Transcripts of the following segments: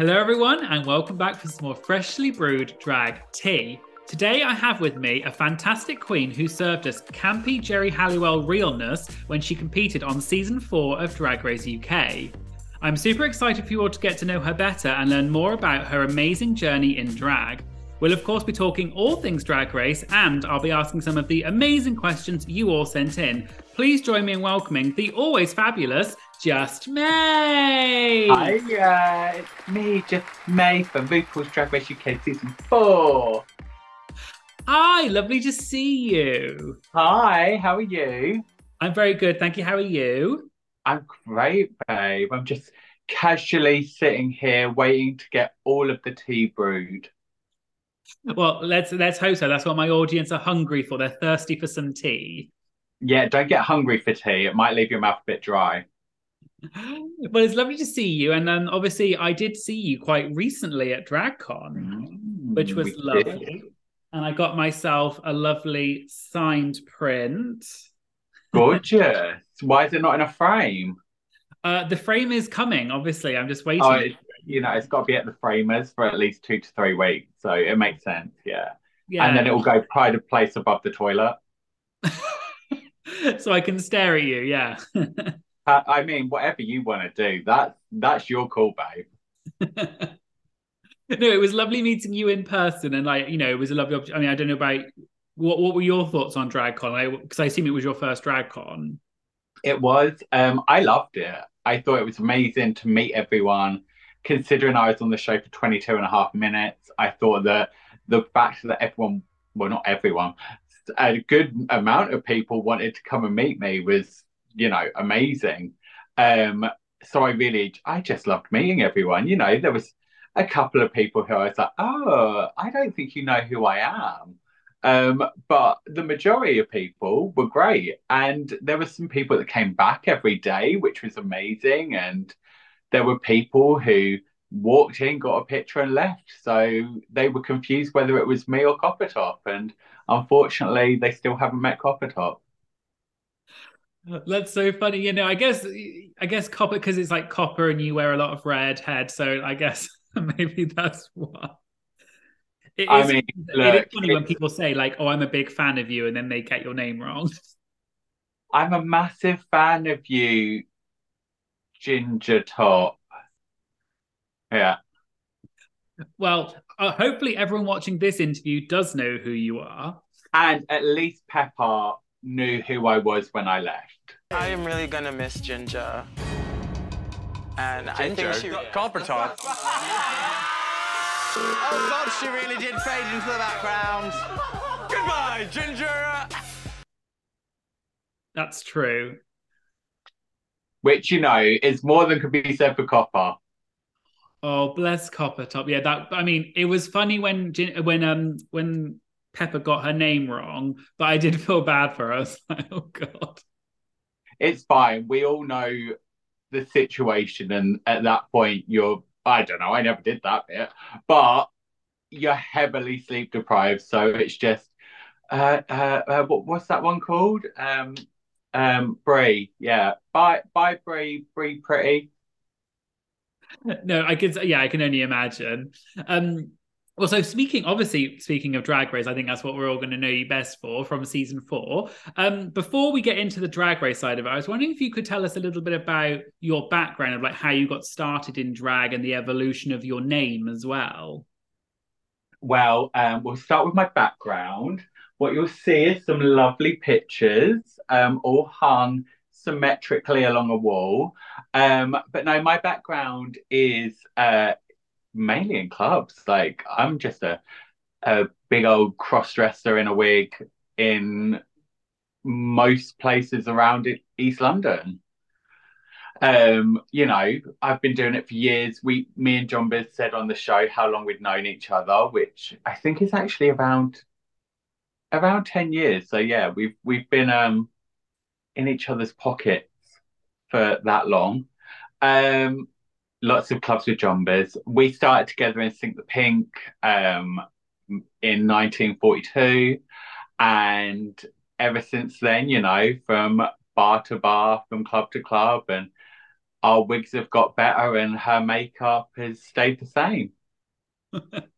Hello, everyone, and welcome back for some more freshly brewed drag tea. Today, I have with me a fantastic queen who served us campy Geri Halliwell realness when she competed on season four of Drag Race UK. I'm super excited for you all to get to know her better and learn more about her amazing journey in drag. We'll, of course, be talking all things Drag Race, and I'll be asking some of the amazing questions you all sent in. Please join me in welcoming the always fabulous Just May. Hi, uh, it's me, Just May from RuPaul's Drag Race UK season four. Hi, lovely to see you. Hi, how are you? I'm very good, thank you. How are you? I'm great, babe. I'm just casually sitting here waiting to get all of the tea brewed. Well, let's let's hope so. That's what my audience are hungry for. They're thirsty for some tea. Yeah, don't get hungry for tea. It might leave your mouth a bit dry. Well, it's lovely to see you, and then obviously, I did see you quite recently at DragCon, Mm, which was lovely. did. And I got myself a lovely signed print. Gorgeous. Why is it not in a frame? Uh, the frame is coming. Obviously, I'm just waiting. Oh, you know, it's got to be at the framers for at least two to three weeks. So it makes sense. Yeah. yeah, And then it will go pride of place above the toilet. so I can stare at you. Yeah. I mean, whatever you want to do, that's that's your call, babe. no, it was lovely meeting you in person, and like you know, it was a lovely. Opportunity. I mean, I don't know about what what were your thoughts on DragCon? Because I, assume it was your first DragCon. It was. Um, I loved it. I thought it was amazing to meet everyone. Considering I was on the show for 22 and a half minutes, I thought that the fact that everyone, well, not everyone, a good amount of people wanted to come and meet me was, you know, amazing. Um, so I really, I just loved meeting everyone. You know, there was a couple of people who I was like, oh, I don't think you know who I am. Um, but the majority of people were great. And there were some people that came back every day, which was amazing. And there were people who walked in, got a picture, and left. So they were confused whether it was me or Copper Topp. And unfortunately, they still haven't met Copper Topp. That's so funny. You know, I guess I guess copper because it's like copper and you wear a lot of red head. So I guess maybe that's what. It I is- mean, it is look, funny when people say like, "Oh, I'm a big fan of you," and then they get your name wrong. I'm a massive fan of you, Ginger Top. Yeah. Well, uh, hopefully, everyone watching this interview does know who you are. And at least Peppa knew who I was when I left. I am really gonna miss Ginger. And I think she. Copper Topp. Oh God, she really did fade into the background. Goodbye, Ginger. That's true. Which, you know, is more than could be said for Copper. Oh, bless Copper Topp. Yeah, that. I mean, it was funny when Gin- when um when Peppa got her name wrong, but I did feel bad for her. I was like, oh god. It's fine. We all know the situation. And at that point, you're, I don't know, I never did that bit, but you're heavily sleep deprived. So it's just, uh, uh, uh what, what's that one called? Um, um, Brie. Yeah. Bye, bye, Brie. Brie Pretty. No, I could. Yeah, I can only imagine. Um. Well, so speaking, obviously, speaking of Drag Race, I think that's what we're all going to know you best for from season four. Um, before we get into the Drag Race side of it, I was wondering if you could tell us a little bit about your background of like how you got started in drag and the evolution of your name as well. Well, um, we'll start with my background. What you'll see is some lovely pictures, um, all hung symmetrically along a wall. Um, but no, my background is uh, mainly in clubs. Like I'm just a a big old cross dresser in a wig in most places around East London. Um, you know, I've been doing it for years. We, me and Jonbers said on the show how long we'd known each other, which I think is actually around around 10 years. So yeah, we've we've been um in each other's pockets for that long. Um lots of clubs with Biz. We started together in Sink the Pink um in 1942 and ever since then, you know, from bar to bar, from club to club and our wigs have got better and her makeup has stayed the same.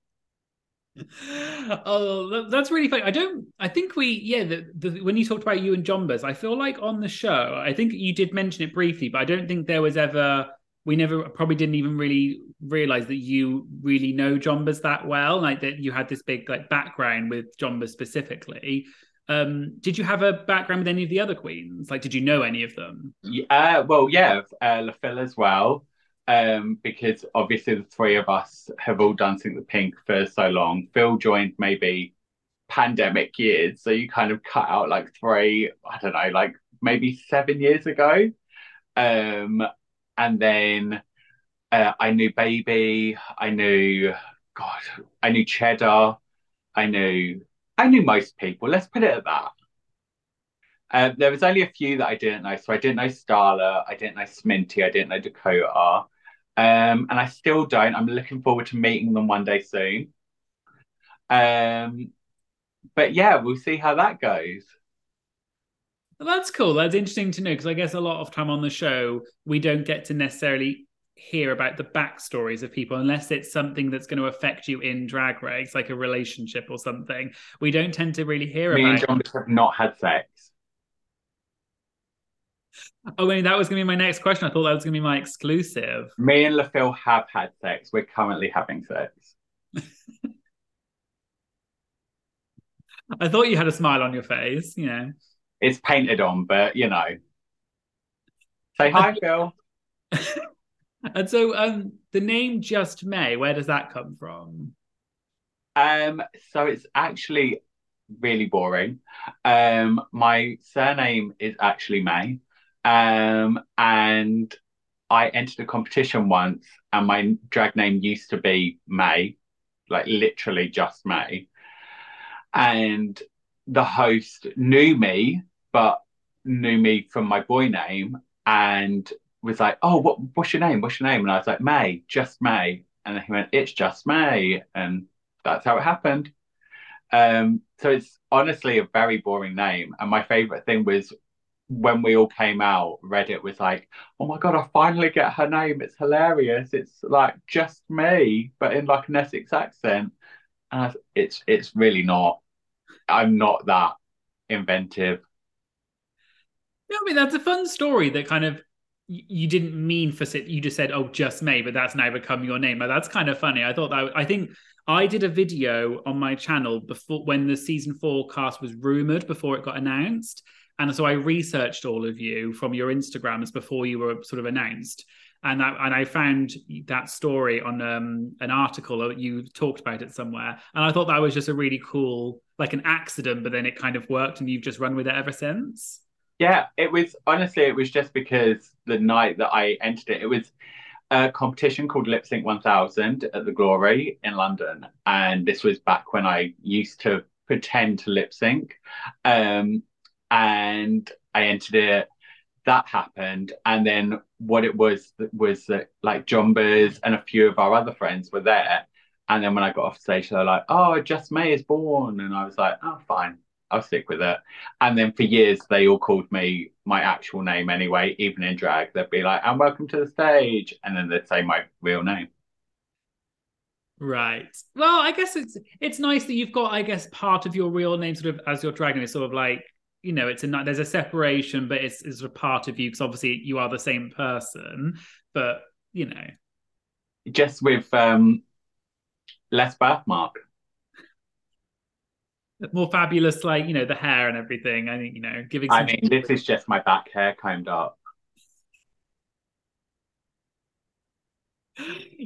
oh, that's really funny. I don't. I think we, yeah. The, the when you talked about you and Jonbers, I feel like on the show, I think you did mention it briefly, but I don't think there was ever. We never probably didn't even really realize that you really know Jonbers that well, like that you had this big like background with Jonbers specifically. Um, did you have a background with any of the other queens? Like, did you know any of them? Yeah, uh, well, yeah, uh, Le Fil as well um, because obviously the three of us have all done Sink the Pink for so long. Phil joined maybe pandemic years, so you kind of cut out like three, I don't know, like maybe seven years ago. Um, and then uh, I knew Baby, I knew God, I knew Cheddar, I knew I knew most people. Let's put it at that. Uh, there was only a few that I didn't know. So I didn't know Starla, I didn't know Sminty, I didn't know Dakota. Um, and I still don't. I'm looking forward to meeting them one day soon. Um, but yeah, we'll see how that goes. Well, that's cool. That's interesting to know because I guess a lot of time on the show we don't get to necessarily hear about the backstories of people unless it's something that's going to affect you in drag race, like a relationship or something. We don't tend to really hear Me about. Me and John have not had sex. Oh, I mean, that was going to be my next question. I thought that was going to be my exclusive. Me and Le Fil have had sex. We're currently having sex. I thought you had a smile on your face, you know. It's painted on, but you know. Say hi, Fil. and so um the name Just May, where does that come from? Um, so it's actually really boring. Um, my surname is actually May. Um, and I entered a competition once, and my drag name used to be May, like literally just May. And the host knew me, but knew me from my boy name and was like, Oh, what, what's your name? What's your name? And I was like, May, just May. And he went, It's just May. And that's how it happened. Um, so it's honestly a very boring name. And my favorite thing was when we all came out, Reddit was like, "Oh my god, I finally get her name! It's hilarious! It's like just me, but in like an Essex accent." And it's it's really not. I'm not that inventive. Yeah, I mean that's a fun story that kind of you didn't mean for you just said oh just me but that's now become your name but that's kind of funny i thought that i think i did a video on my channel before when the season four cast was rumored before it got announced and so I researched all of you from your Instagrams before you were sort of announced. And that and I found that story on um, an article you talked about it somewhere, and I thought that was just a really cool, like an accident, but then it kind of worked, and you've just run with it ever since. Yeah, it was honestly, it was just because the night that I entered it, it was a competition called Lip Sync 1000 at the Glory in London, and this was back when I used to pretend to lip sync. Um, and I entered it. That happened, and then what it was was that like Jonbers and a few of our other friends were there, and then when I got off stage, they were like, "Oh, Just May is born," and I was like, "Oh, fine, I'll stick with it." And then for years, they all called me my actual name anyway, even in drag. They'd be like, "And welcome to the stage," and then they'd say my real name. Right. Well, I guess it's it's nice that you've got, I guess, part of your real name sort of as your drag name is sort of like you know it's a there's a separation but it's, it's a part of you because obviously you are the same person but you know just with um less birthmark more fabulous like you know the hair and everything i think you know giving i mean this is just my back hair combed up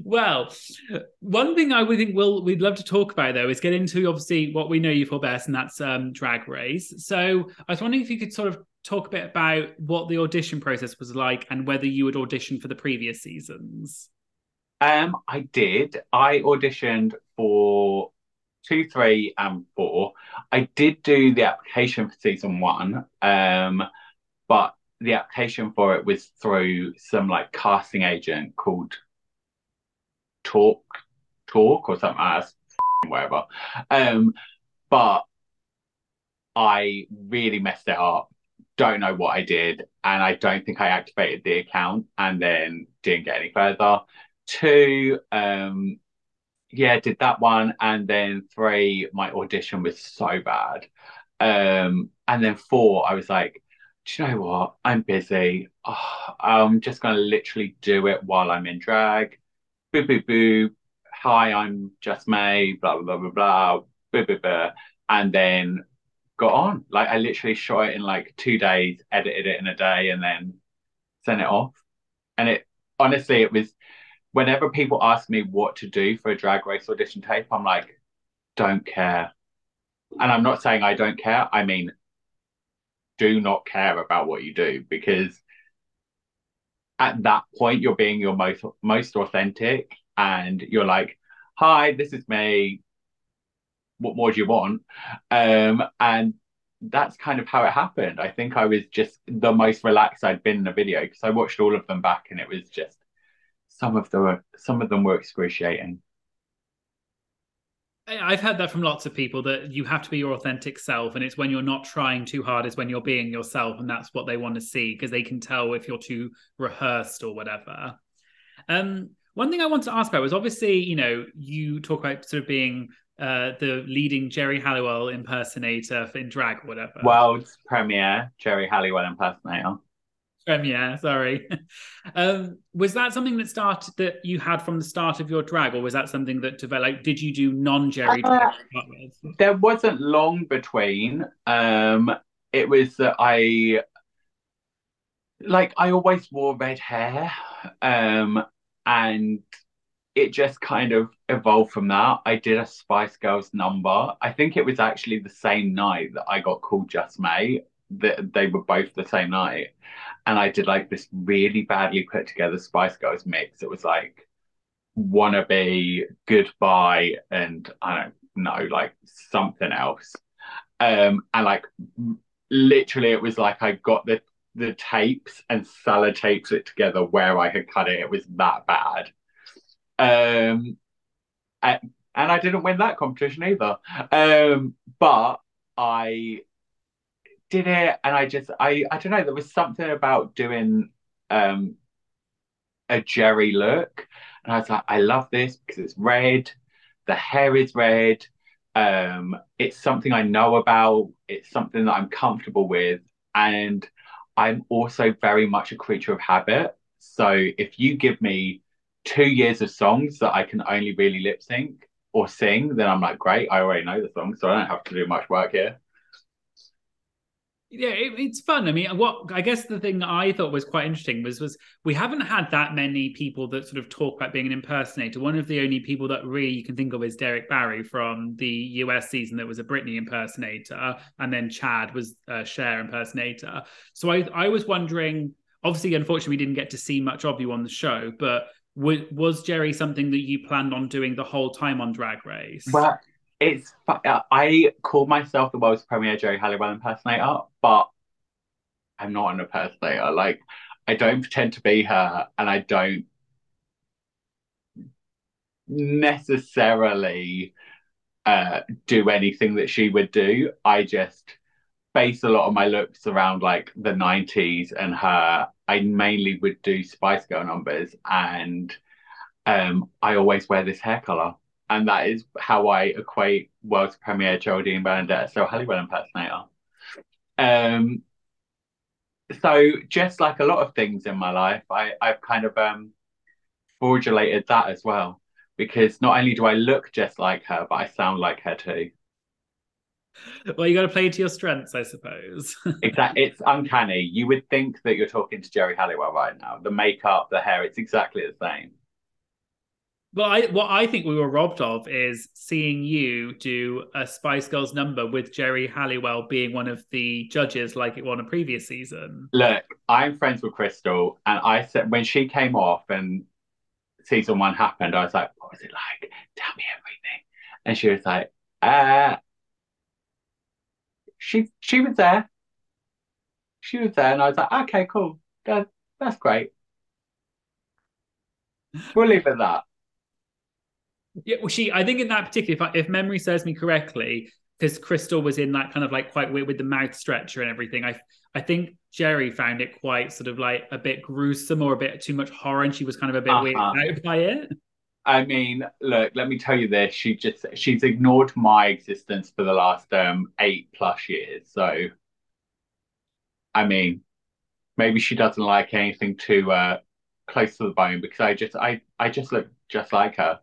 well, one thing I would think we'll we'd love to talk about though is get into obviously what we know you for best, and that's um, drag race. So I was wondering if you could sort of talk a bit about what the audition process was like and whether you would audition for the previous seasons. Um, I did. I auditioned for two, three, and four. I did do the application for season one, um, but the application for it was through some like casting agent called talk talk or something like that, whatever. Um, but I really messed it up don't know what I did, and I don't think I activated the account, and then didn't get any further. Two, um, yeah, did that one, and then three, my audition was so bad, um, and then four, I was like, do you know what? I'm busy. Oh, I'm just gonna literally do it while I'm in drag. Boo boo boo. Hi, I'm just May. Blah blah blah blah blah. Boo boo boo. And then got on. Like I literally shot it in like two days, edited it in a day, and then sent it off. And it honestly, it was whenever people ask me what to do for a drag race audition tape, I'm like, don't care. And I'm not saying I don't care. I mean, do not care about what you do because at that point you're being your most most authentic and you're like, hi, this is me what more do you want? Um, and that's kind of how it happened. I think I was just the most relaxed I'd been in a video because I watched all of them back and it was just some of them some of them were excruciating. I've heard that from lots of people that you have to be your authentic self, and it's when you're not trying too hard, is when you're being yourself, and that's what they want to see because they can tell if you're too rehearsed or whatever. Um, one thing I want to ask about was obviously, you know, you talk about sort of being uh, the leading Geri Halliwell impersonator in drag or whatever. World's premiere Geri Halliwell impersonator. Premiere, sorry. um, was that something that started that you had from the start of your drag, or was that something that developed? Did you do non-Geri? Uh, there wasn't long between. Um, it was that I like I always wore red hair, um, and it just kind of evolved from that. I did a Spice Girls number. I think it was actually the same night that I got called Just May. That they were both the same night, and I did like this really badly put together Spice Girls mix. It was like wannabe, goodbye, and I don't know, like something else. Um, and like literally, it was like I got the the tapes and salad tapes it together where I had cut it. It was that bad. Um, and, and I didn't win that competition either. Um, but I did it, and I just I I don't know. There was something about doing um a Geri look, and I was like, I love this because it's red. The hair is red. Um, it's something I know about. It's something that I'm comfortable with, and I'm also very much a creature of habit. So if you give me two years of songs that I can only really lip sync or sing, then I'm like, great, I already know the song, so I don't have to do much work here. Yeah, it, it's fun. I mean, what I guess the thing I thought was quite interesting was was we haven't had that many people that sort of talk about being an impersonator. One of the only people that really you can think of is Derrick Barry from the US season that was a Britney impersonator, and then Chad was a Cher impersonator. So I I was wondering. Obviously, unfortunately, we didn't get to see much of you on the show, but was, was Geri something that you planned on doing the whole time on Drag Race? Well, it's I call myself the world's premier Geri Halliwell impersonator, but I'm not an impersonator. Like I don't pretend to be her, and I don't necessarily uh, do anything that she would do. I just base a lot of my looks around like the 90s and her I mainly would do Spice Girl numbers, and um, I always wear this hair color, and that is how I equate world's premiere Geraldine Bernadette so Halliwell impersonator. Um, so just like a lot of things in my life, I I've kind of um fraudulated that as well because not only do I look just like her, but I sound like her too well, you got to play to your strengths, I suppose. exactly, it's uncanny. You would think that you're talking to Geri Halliwell right now. The makeup, the hair, it's exactly the same. Well, I, what I think we were robbed of is seeing you do a Spice Girls number with Geri Halliwell being one of the judges, like it won a previous season. Look, I'm friends with Crystal, and I said when she came off and season one happened, I was like, "What was it like? Tell me everything." And she was like, "Uh, she she was there. She was there, and I was like, okay, cool, that, that's great. We'll leave it at that. Yeah, well, she. I think in that particular, if, if memory serves me correctly, because Crystal was in that kind of like quite weird with the mouth stretcher and everything. I I think Geri found it quite sort of like a bit gruesome or a bit too much horror, and she was kind of a bit uh-huh. weirded out by it. I mean, look, let me tell you this. She just she's ignored my existence for the last um eight plus years. So I mean, maybe she doesn't like anything too uh close to the bone because I just I I just look just like her.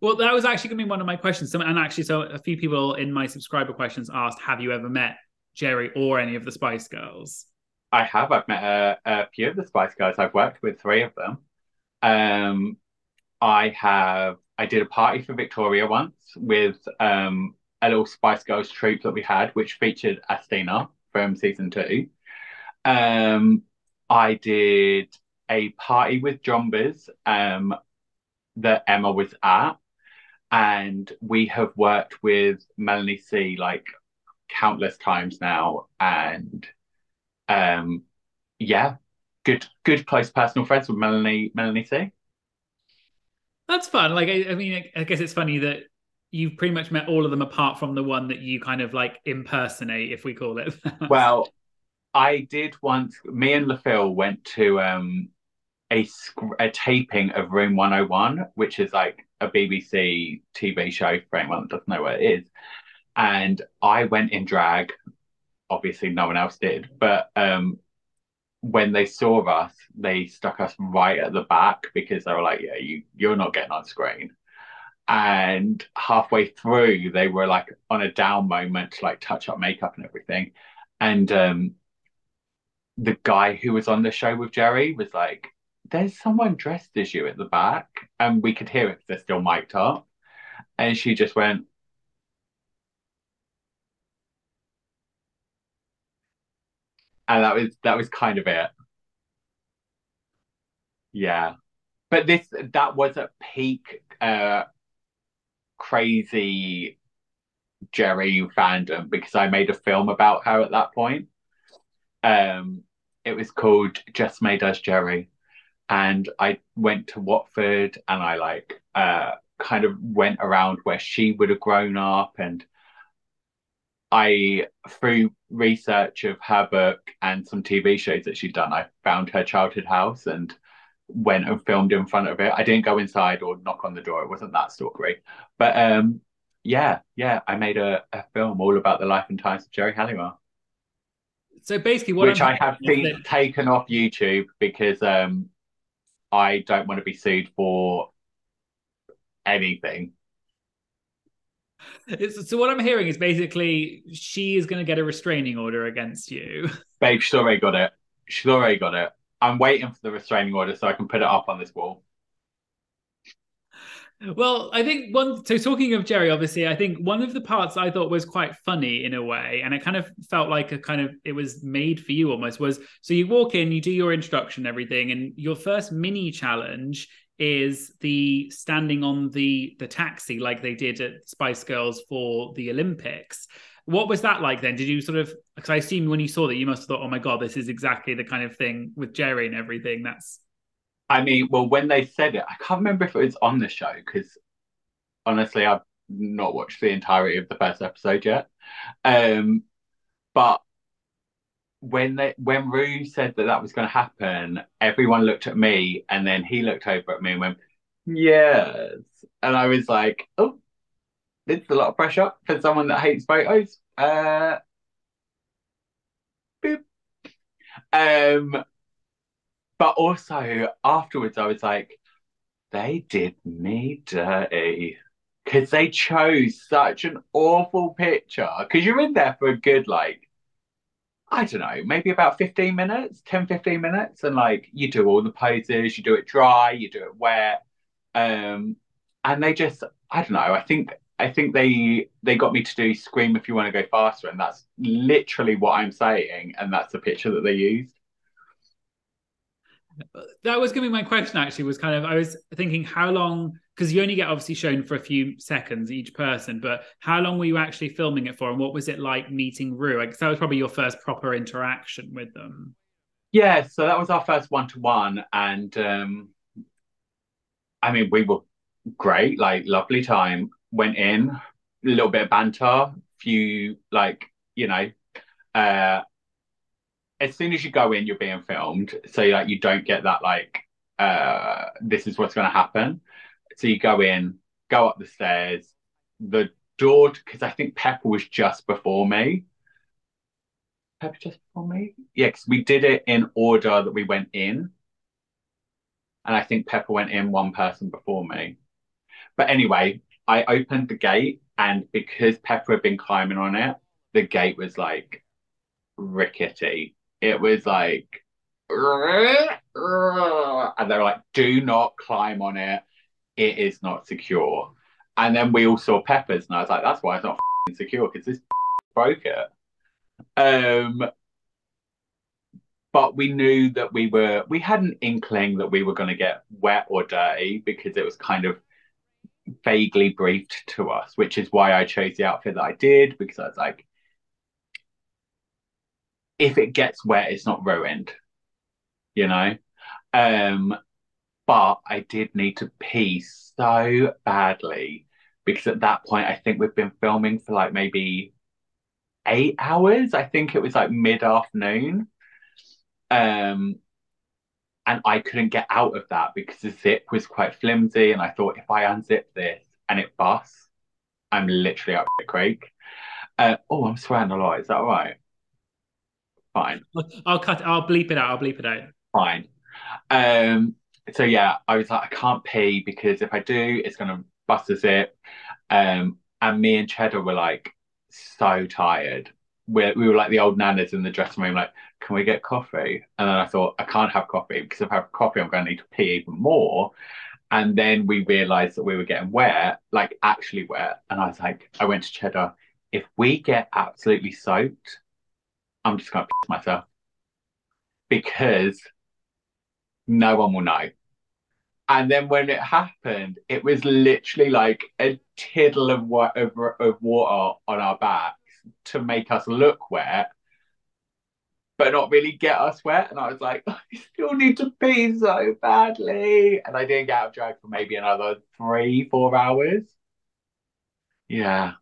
Well, that was actually going to be one of my questions. And actually, so a few people in my subscriber questions asked, "Have you ever met Geri or any of the Spice Girls?" I have. I've met a, a few of the Spice Girls. I've worked with three of them. Um, I have. I did a party for Victoria once with um, a little Spice Girls troupe that we had, which featured Asttina from season two. Um, I did a party with Jombas um, that Emma was at, and we have worked with Melanie C like countless times now, and um, yeah, good, good close personal friends with Melanie Melanie C. That's fun. Like, I, I mean, I guess it's funny that you've pretty much met all of them apart from the one that you kind of like impersonate, if we call it. well, I did once. Me and Le Fil went to um, a a taping of Room 101, which is like a BBC TV show for anyone that doesn't know what it is. And I went in drag. Obviously, no one else did, but um, when they saw us, they stuck us right at the back because they were like, "Yeah, you you're not getting on screen." And halfway through, they were like on a down moment to like touch up makeup and everything. And um, the guy who was on the show with Geri was like, "There's someone dressed as you at the back," and we could hear it they're still mic'd up. And she just went, and that was that was kind of it. Yeah, but this that was a peak uh, crazy Geri fandom because I made a film about her at that point. Um, it was called Just Made Us Geri, and I went to Watford and I like uh kind of went around where she would have grown up and I through research of her book and some TV shows that she'd done, I found her childhood house and went and filmed in front of it. I didn't go inside or knock on the door. It wasn't that stalkery. But um yeah, yeah, I made a, a film all about the life and times of Geri Halliwell. So basically, what which I'm i have been that... taken off YouTube because um, I don't want to be sued for anything. so what I'm hearing is basically she is going to get a restraining order against you. Babe, she's already got it. She's already got it. I'm waiting for the restraining order so I can put it up on this wall. Well, I think one. So talking of Geri, obviously, I think one of the parts I thought was quite funny in a way, and it kind of felt like a kind of it was made for you almost. Was so you walk in, you do your introduction, everything, and your first mini challenge is the standing on the the taxi like they did at Spice Girls for the Olympics. What was that like then? Did you sort of because I assume when you saw that you must have thought, oh my god, this is exactly the kind of thing with Geri and everything. That's I mean, well, when they said it, I can't remember if it was on the show because honestly, I've not watched the entirety of the first episode yet. Um, but when they when Ru said that that was going to happen, everyone looked at me, and then he looked over at me and went, "Yes," and I was like, "Oh, it's a lot of pressure for someone that hates photos." Uh, boop. Um, but also afterwards, I was like, they did me dirty because they chose such an awful picture. Because you're in there for a good, like, I don't know, maybe about 15 minutes, 10, 15 minutes. And like, you do all the poses, you do it dry, you do it wet. Um, and they just, I don't know, I think. I think they they got me to do scream if you want to go faster, and that's literally what I'm saying, and that's the picture that they used that was going to be my question actually was kind of i was thinking how long because you only get obviously shown for a few seconds each person but how long were you actually filming it for and what was it like meeting Ru because that was probably your first proper interaction with them. Yeah so that was our first one-to-one and um i mean we were great like lovely time. Went in a little bit of banter few like you know uh as soon as you go in, you're being filmed. So like you don't get that like uh this is what's gonna happen. So you go in, go up the stairs, the door because I think Peppa was just before me. Peppa just before me? Yeah, because we did it in order that we went in. And I think Peppa went in one person before me. But anyway, I opened the gate, and because Peppa had been climbing on it, the gate was like rickety. It was like, and they're like, do not climb on it. It is not secure. And then we all saw Peppa's, and I was like, that's why it's not secure because this broke it. Um, but we knew that we were, we had an inkling that we were going to get wet or dirty because it was kind of vaguely briefed to us, which is why I chose the outfit that I did because I was like, if it gets wet, it's not ruined, you know? Um, but I did need to pee so badly because at that point, I think we've been filming for like maybe eight hours. I think it was like mid afternoon. Um, and I couldn't get out of that because the zip was quite flimsy. And I thought if I unzip this and it busts, I'm literally up the creek. Uh, oh, I'm swearing a lot. Is that all right? Fine. I'll cut. I'll bleep it out. I'll bleep it out. Fine. Um. So yeah, I was like, I can't pee because if I do, it's gonna bust the zip. Um. And me and Cheddar were like so tired. We we were like the old nanas in the dressing room, like, can we get coffee? And then I thought, I can't have coffee because if I have coffee, I'm going to need to pee even more. And then we realized that we were getting wet, like actually wet. And I was like, I went to Cheddar, if we get absolutely soaked, I'm just going to piss myself because no one will know. And then when it happened, it was literally like a tiddle of, wa- of, of water on our backs to make us look wet, but not really get us wet. And I was like, I still need to pee so badly. And I didn't get out of drag for maybe another three, four hours. Yeah.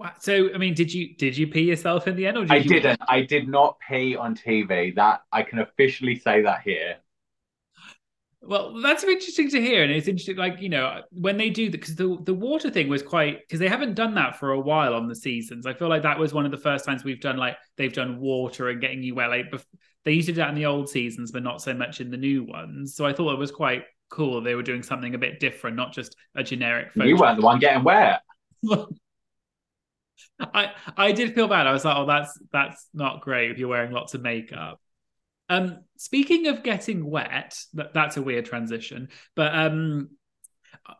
Wow. So, I mean, did you did you pee yourself in the end, or did I you... didn't. I did not pee on TV. That I can officially say that here. Well, that's interesting to hear, and it's interesting, like you know, when they do the because the the water thing was quite because they haven't done that for a while on the seasons. I feel like that was one of the first times we've done like they've done water and getting you wet. Like bef- they used to do that in the old seasons, but not so much in the new ones. So I thought it was quite cool. They were doing something a bit different, not just a generic. Photo. You weren't the one getting wet. I I did feel bad. I was like, oh, that's that's not great if you're wearing lots of makeup. Um, speaking of getting wet, that, that's a weird transition. But um,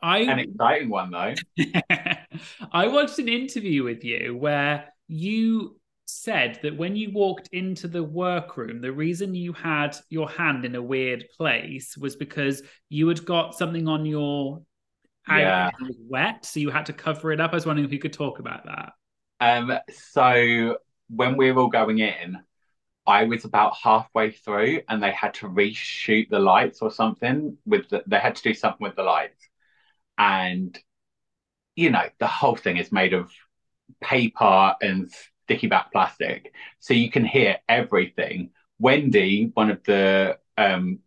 I An exciting one though. I watched an interview with you where you said that when you walked into the workroom, the reason you had your hand in a weird place was because you had got something on your Yeah. wet, so you had to cover it up. I was wondering if you could talk about that. Um, so when we were all going in, I was about halfway through and they had to reshoot the lights or something with the, they had to do something with the lights. And you know, the whole thing is made of paper and sticky back plastic. So you can hear everything. Wendy, one of the um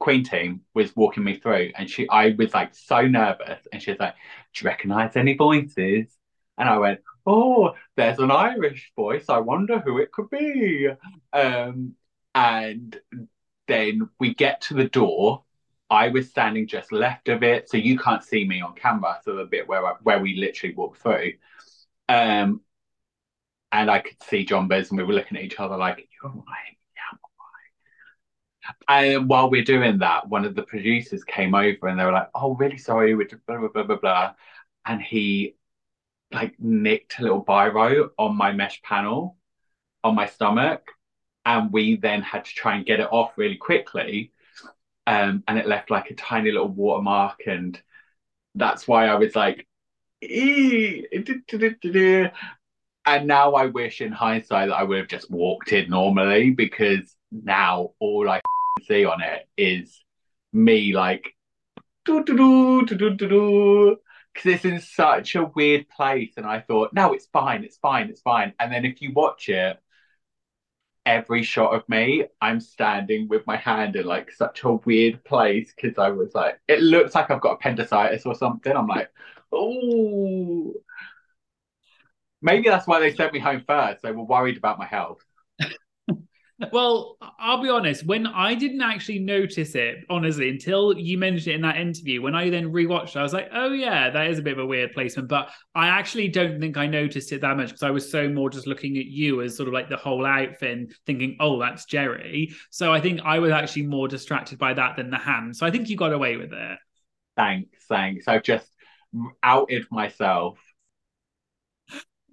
Queen team was walking me through and she I was like so nervous and she was like, Do you recognize any voices? And I went, Oh, there's an Irish voice. I wonder who it could be. Um, and then we get to the door. I was standing just left of it, so you can't see me on camera. So the bit where I, where we literally walked through, um, and I could see Jonbers, and we were looking at each other like, "You're right, yeah, I'm right." And while we're doing that, one of the producers came over, and they were like, "Oh, really sorry, blah blah blah blah blah," and he like nicked a little biro on my mesh panel on my stomach and we then had to try and get it off really quickly um, and it left like a tiny little watermark and that's why I was like "Ee, and now I wish in hindsight that I would have just walked in normally because now all I see on it is me like do-do-do, do-do-do-do because it's in such a weird place. And I thought, no, it's fine, it's fine, it's fine. And then if you watch it, every shot of me, I'm standing with my hand in like such a weird place because I was like, it looks like I've got appendicitis or something. I'm like, oh. Maybe that's why they sent me home first. They were worried about my health. Well, I'll be honest, when I didn't actually notice it, honestly, until you mentioned it in that interview, when I then rewatched it, I was like, oh, yeah, that is a bit of a weird placement. But I actually don't think I noticed it that much because I was so more just looking at you as sort of like the whole outfit and thinking, oh, that's Geri." So I think I was actually more distracted by that than the hand. So I think you got away with it. Thanks, thanks. I've just outed myself.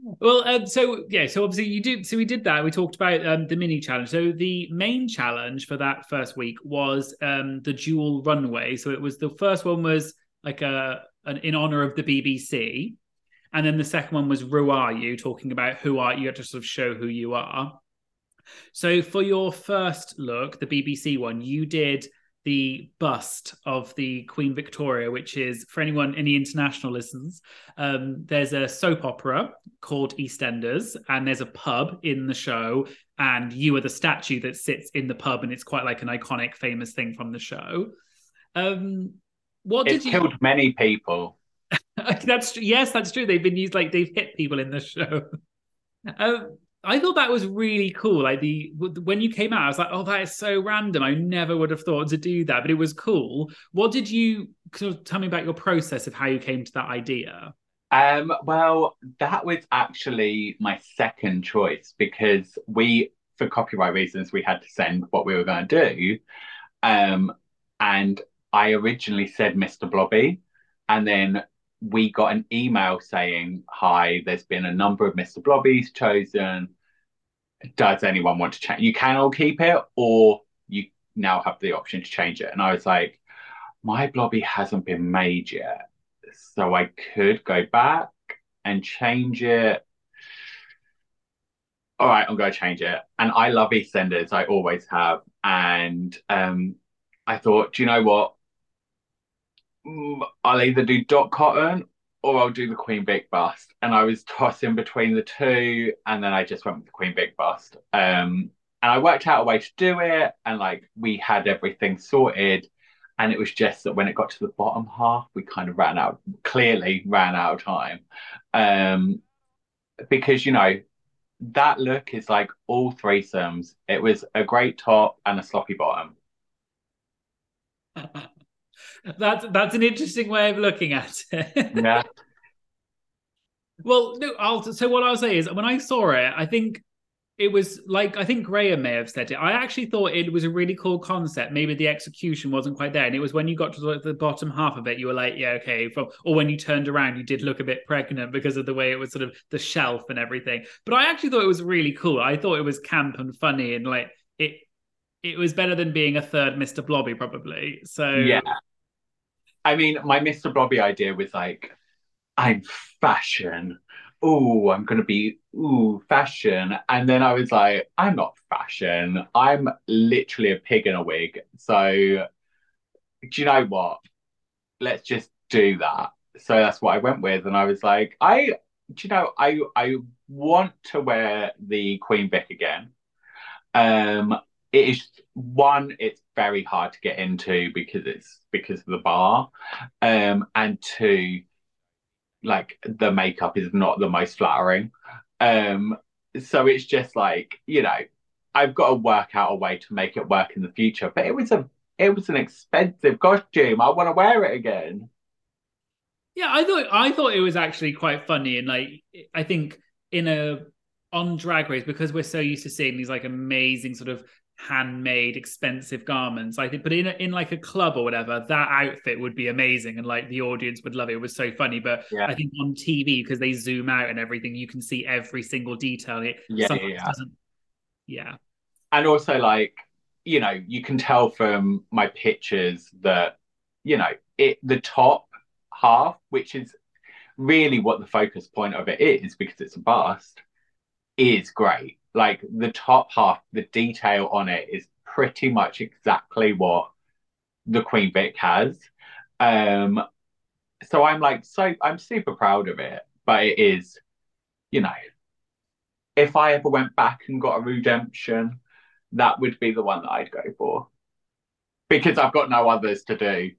Well, um, so yeah, so obviously you did. So we did that. We talked about um, the mini challenge. So the main challenge for that first week was um, the dual runway. So it was the first one was like a an, in honor of the BBC, and then the second one was "Who Are You?" talking about who are you had to sort of show who you are. So for your first look, the BBC one, you did the bust of the Queen Victoria, which is for anyone any international listens. Um, there's a soap opera called EastEnders, and there's a pub in the show, and you are the statue that sits in the pub, and it's quite like an iconic, famous thing from the show. Um, what It's did you? killed many people. that's yes, that's true. They've been used like they've hit people in the show. Um, I thought that was really cool. Like the when you came out, I was like, "Oh, that is so random." I never would have thought to do that, but it was cool. What did you tell me about your process of how you came to that idea? Um, well, that was actually my second choice because we, for copyright reasons, we had to send what we were going to do. Um, and I originally said Mr. Blobby, and then we got an email saying, Hi, there's been a number of Mr. Blobbies chosen. Does anyone want to change? You can all keep it, or you now have the option to change it. And I was like, My Blobby hasn't been made yet. So I could go back and change it. All right, I'm going to change it. And I love EastEnders, I always have. And um, I thought, do you know what? I'll either do Dot Cotton or I'll do the Queen Vic bust. And I was tossing between the two, and then I just went with the Queen Vic bust. Um, and I worked out a way to do it, and like we had everything sorted. And it was just that when it got to the bottom half, we kind of ran out, clearly ran out of time. Um, because, you know, that look is like all threesomes. It was a great top and a sloppy bottom. That's that's an interesting way of looking at it. Yeah. Well, no, I'll so what I'll say is when I saw it, I think it was like I think Graham may have said it. I actually thought it was a really cool concept. Maybe the execution wasn't quite there, and it was when you got to the, the bottom half of it, you were like, "Yeah, okay." From or when you turned around, you did look a bit pregnant because of the way it was sort of the shelf and everything. But I actually thought it was really cool. I thought it was camp and funny, and like it, it was better than being a third Mr. Blobby, probably. So Yeah. I mean, my Mr. Blobby idea was like, I'm fashion. Oh, I'm gonna be ooh fashion. And then I was like, I'm not fashion. I'm literally a pig in a wig. So do you know what? Let's just do that. So that's what I went with. And I was like, I do you know, I I want to wear the Queen Vic again. Um it is one, it's very hard to get into because it's because of the bar. Um, and two, like the makeup is not the most flattering. Um, so it's just like, you know, I've got to work out a way to make it work in the future. But it was a it was an expensive costume. I want to wear it again. Yeah, I thought I thought it was actually quite funny, and like I think in a on Drag Race because we're so used to seeing these like amazing sort of handmade expensive garments. I think, but in a, in like a club or whatever, that outfit would be amazing, and like the audience would love it. It was so funny, but Yeah. I think on TV because they zoom out and everything, you can see every single detail. It Yeah, yeah. doesn't. Yeah, and also like you know you can tell from my pictures that you know it the top half which is really what the focus point of it is because it's a bust is great like the top half the detail on it is pretty much exactly what the queen vic has um so i'm like so i'm super proud of it but it is you know if I ever went back and got a redemption, that would be the one that I'd go for because I've got no others to do.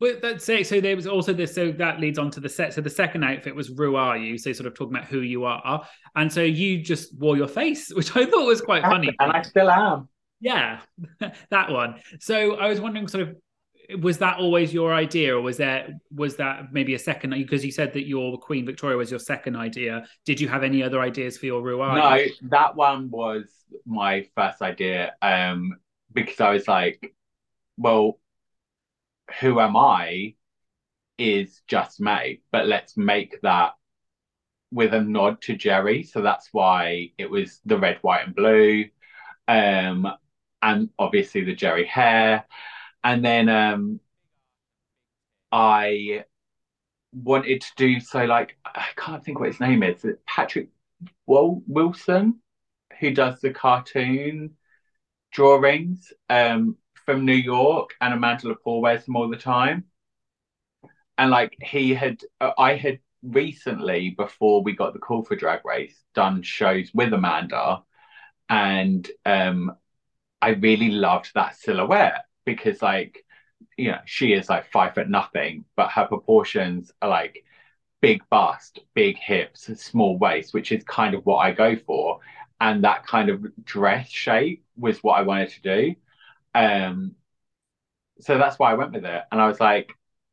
Well, that's say so. There was also this. So that leads on to the set. So the second outfit was "Ru Are You?" So sort of talking about who you are, and so you just wore your face, which I thought was quite funny. And I still am. Yeah, that one. So I was wondering, sort of, was that always your idea, or was there was that maybe a second? Because you said that your Queen Victoria was your second idea. Did you have any other ideas for your Ru Are No, You? that one was my first idea. Um, because I was like, well, who am I? Is just May, but let's make that with a nod to Geri. So that's why it was the red, white, and blue. Um, and obviously the Geri hair. And then um I wanted to do so like I can't think what his name is. Patrick Wil- Wilson, who does the cartoon drawings um from New York, and Amanda Lepore wears them all the time. And like he had, uh, I had recently, before we got the call for Drag Race, done shows with Amanda, and um, I really loved that silhouette because like, you know, she is like five foot nothing, but her proportions are like big bust, big hips, small waist, which is kind of what I go for. And that kind of dress shape was what I wanted to do. Um, so that's why I went with it. And I was like,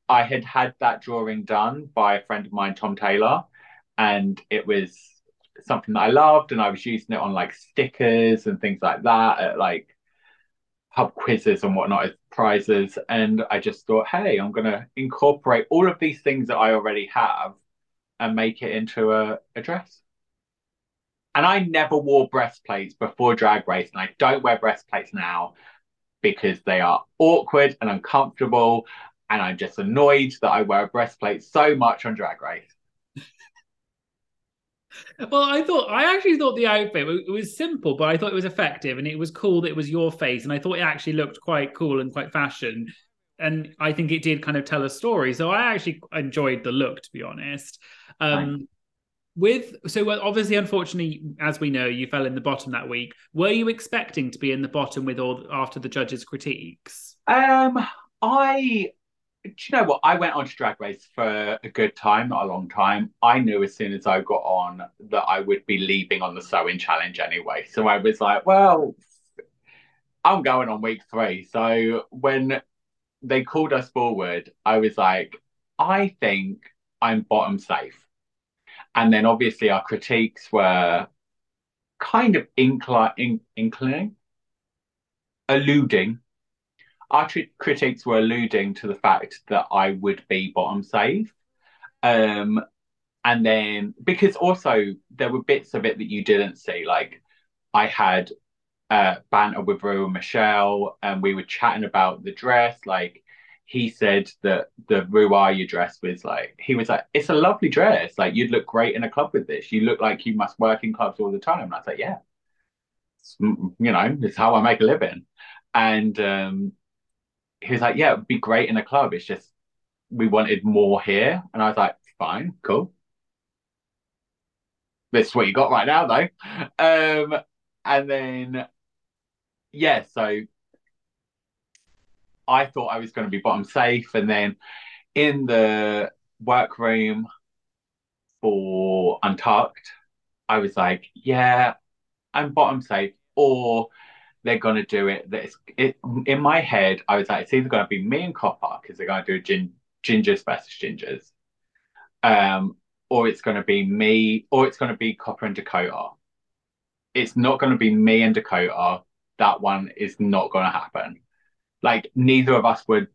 I had had that drawing done by a friend of mine, Tom Taylor, and it was something that I loved, and I was using it on like stickers and things like that at like pub quizzes and whatnot as prizes. And I just thought, hey, I'm gonna incorporate all of these things that I already have and make it into a, a dress. And I never wore breastplates before Drag Race, and I don't wear breastplates now because they are awkward and uncomfortable. And I'm just annoyed that I wear a breastplate so much on Drag Race. Well, I thought I actually thought the outfit it was simple, but I thought it was effective, and it was cool that it was your face, and I thought it actually looked quite cool and quite fashion, and I think it did kind of tell a story. So I actually enjoyed the look, to be honest. Um, with so obviously, unfortunately, as we know, you fell in the bottom that week. Were you expecting to be in the bottom with all after the judges' critiques? Um, I do you know what? I went on to Drag Race for a good time, not a long time. I knew as soon as I got on that I would be leaving on the sewing challenge anyway. So I was like, well, I'm going on week three. So when they called us forward, I was like, I think I'm bottom safe. And then obviously our critiques were kind of incline, in, inclining, alluding our tri- critics were alluding to the fact that I would be bottom safe. Um, and then because also there were bits of it that you didn't see, like I had uh, banter with Ru and Michelle, and we were chatting about the dress. Like he said that the Ru Are You dress was like he was like it's a lovely dress. Like you'd look great in a club with this. You look like you must work in clubs all the time. And I was like, yeah, it's, you know, it's how I make a living. And um, he was like, yeah, it'd be great in a club. It's just we wanted more here. And I was like, fine, cool. This is what you got right now, though. Um, and then, yeah, so I thought I was going to be bottom safe. And then in the workroom for Untucked, I was like, yeah, I'm bottom safe. Or they're going to do it. That it's, it in my head. I was like, it's either going to be me and Copper because they're going to do gin, gingers versus gingers, um, or it's going to be me, or it's going to be Copper and Dakota. It's not going to be me and Dakota. That one is not going to happen. Like neither of us were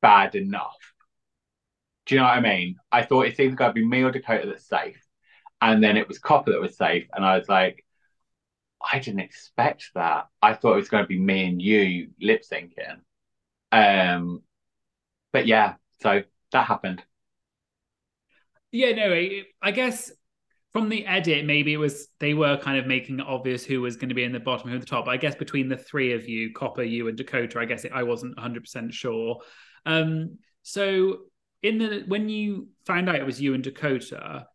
bad enough. Do you know what I mean? I thought it's either going to be me or Dakota that's safe, and then it was Copper that was safe, and I was like I didn't expect that. I thought it was going to be me and you lip syncing. Um, but yeah, so that happened. Yeah, no, I, I guess from the edit, maybe it was they were kind of making it obvious who was going to be in the bottom, who at the top. But I guess between the three of you, Copper, you, and Dakota, I guess it, I wasn't 100 percent sure. Um, so in the when you found out it was you and Dakota,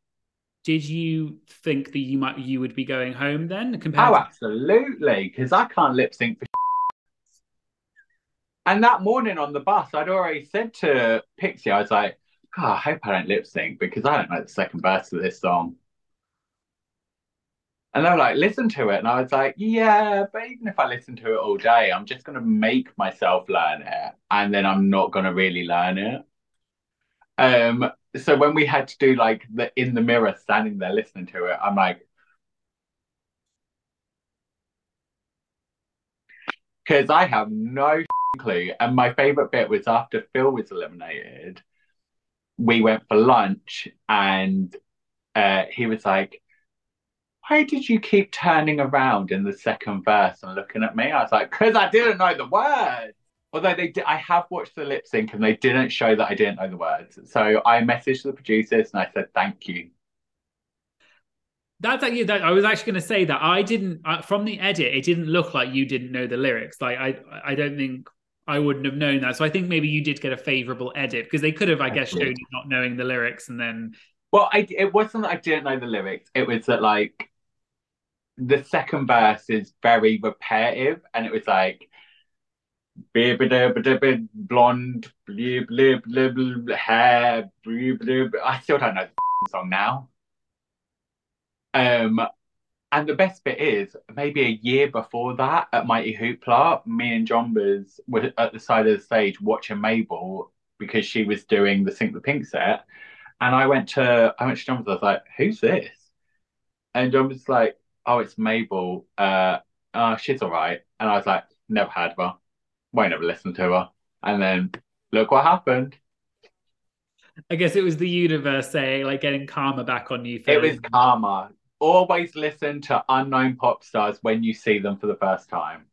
did you think that you might you would be going home then compared Oh, to absolutely, because I can't lip sync for. And that morning on the bus, I'd already said to Pixie, I was like, God, I hope I don't lip sync because I don't know the second verse of this song. And they were like, listen to it. And I was like, yeah, but even if I listen to it all day, I'm just going to make myself learn it. And then I'm not going to really learn it. Um, so when we had to do like the in the mirror standing there listening to it, I'm like, because I have no clue. And my favorite bit was after Fil was eliminated, we went for lunch and uh, he was like, Why did you keep turning around in the second verse and looking at me? I was like, Because I didn't know the words. Although they did, I have watched the lip sync and they didn't show that I didn't know the words. So I messaged the producers and I said, Thank you. That's actually that I was actually going to say that I didn't uh, from the edit. It didn't look like you didn't know the lyrics. Like I, I don't think I wouldn't have known that. So I think maybe you did get a favorable edit because they could have, I guess, Absolutely. shown you not knowing the lyrics and then Well, I, it wasn't that I didn't know the lyrics. It was that like the second verse is very repetitive, and it was like "Bib-a-dib-a-dib-a, blonde, blib, blib, blib, hair. blib, blib." I still don't know the song now. Um, and the best bit is maybe a year before that at Mighty Hoopla, me and Jonbers were at the side of the stage watching Mabel because she was doing the Sink the Pink set. And I went to I went to I was like, who's this? And John was like, oh, it's Mabel. Uh, uh, she's all right. And I was like, never had her. Won't ever listen to her. And then look what happened. I guess it was the universe saying like getting karma back on you. It was karma. Always listen to unknown pop stars when you see them for the first time.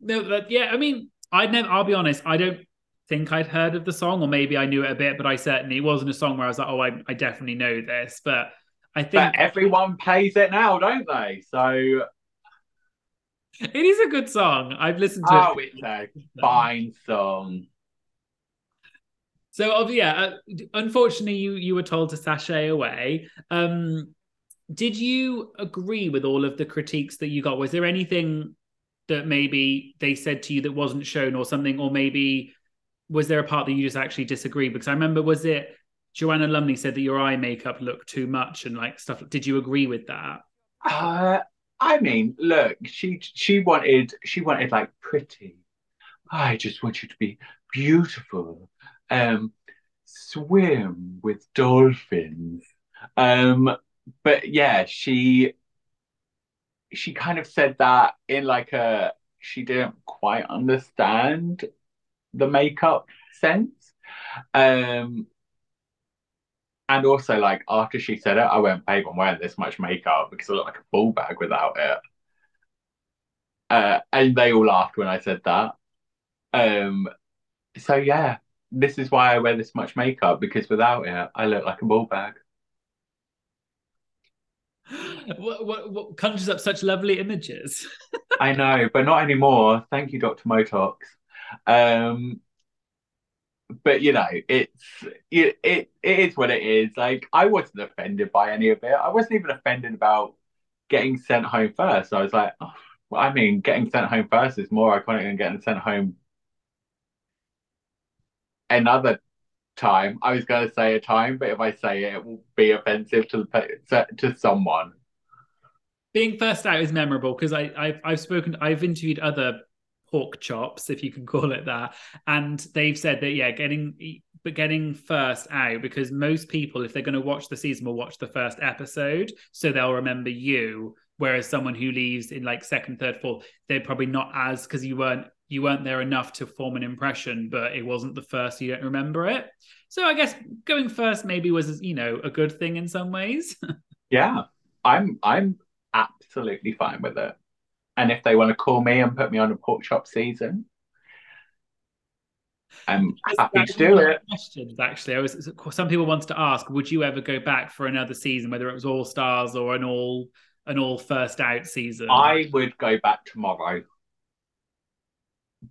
No, but yeah, I mean, I'd never. I'll be honest. I don't think I'd heard of the song, or maybe I knew it a bit, but I certainly it wasn't a song where I was like, oh, I, I definitely know this. But I think But everyone pays it now, don't they? So, it is a good song. I've listened to oh, it. it's a fine song. So, oh, yeah, uh, unfortunately, you you were told to sashay away. Um, did you agree with all of the critiques that you got? Was there anything that maybe they said to you that wasn't shown, or something, or maybe was there a part that you just actually disagreed? Because I remember, was it Joanna Lumley said that your eye makeup looked too much and like stuff? Did you agree with that? Uh, I mean, look, she she wanted she wanted like pretty. I just want you to be beautiful. Um, swim with dolphins. Um, but yeah, she she kind of said that in like a she didn't quite understand the makeup sense. Um, and also, like after she said it, I went, "Babe, I'm wearing this much makeup because I look like a ball bag without it." Uh, and they all laughed when I said that. Um, so yeah, this is why I wear this much makeup because without it, I look like a ball bag. what, what, what conjures up such lovely images? I know, but not anymore. Thank you, Dr. Motox. Um, but you know, it's it, it it is what it is. Like I wasn't offended by any of it. I wasn't even offended about getting sent home first. I was like, oh, well, I mean, getting sent home first is more iconic than getting sent home another time. I was going to say a time, but if I say it, it will be offensive to the to someone. Being first out is memorable because I I've, I've spoken I've interviewed other pork chops if you can call it that. And they've said that yeah getting but getting first out because most people if they're going to watch the season will watch the first episode so they'll remember you. Whereas someone who leaves in like second third fourth they're probably not as because you weren't you weren't there enough to form an impression but it wasn't the first you don't remember it. So i guess going first maybe was you know a good thing in some ways. Yeah, I'm I'm absolutely fine with it. And if they want to call me and put me on a pork chop season, I'm happy to do it. Questions actually, I was some people wanted to ask, would you ever go back for another season, whether it was All Stars or an all an all first out season? I would go back tomorrow.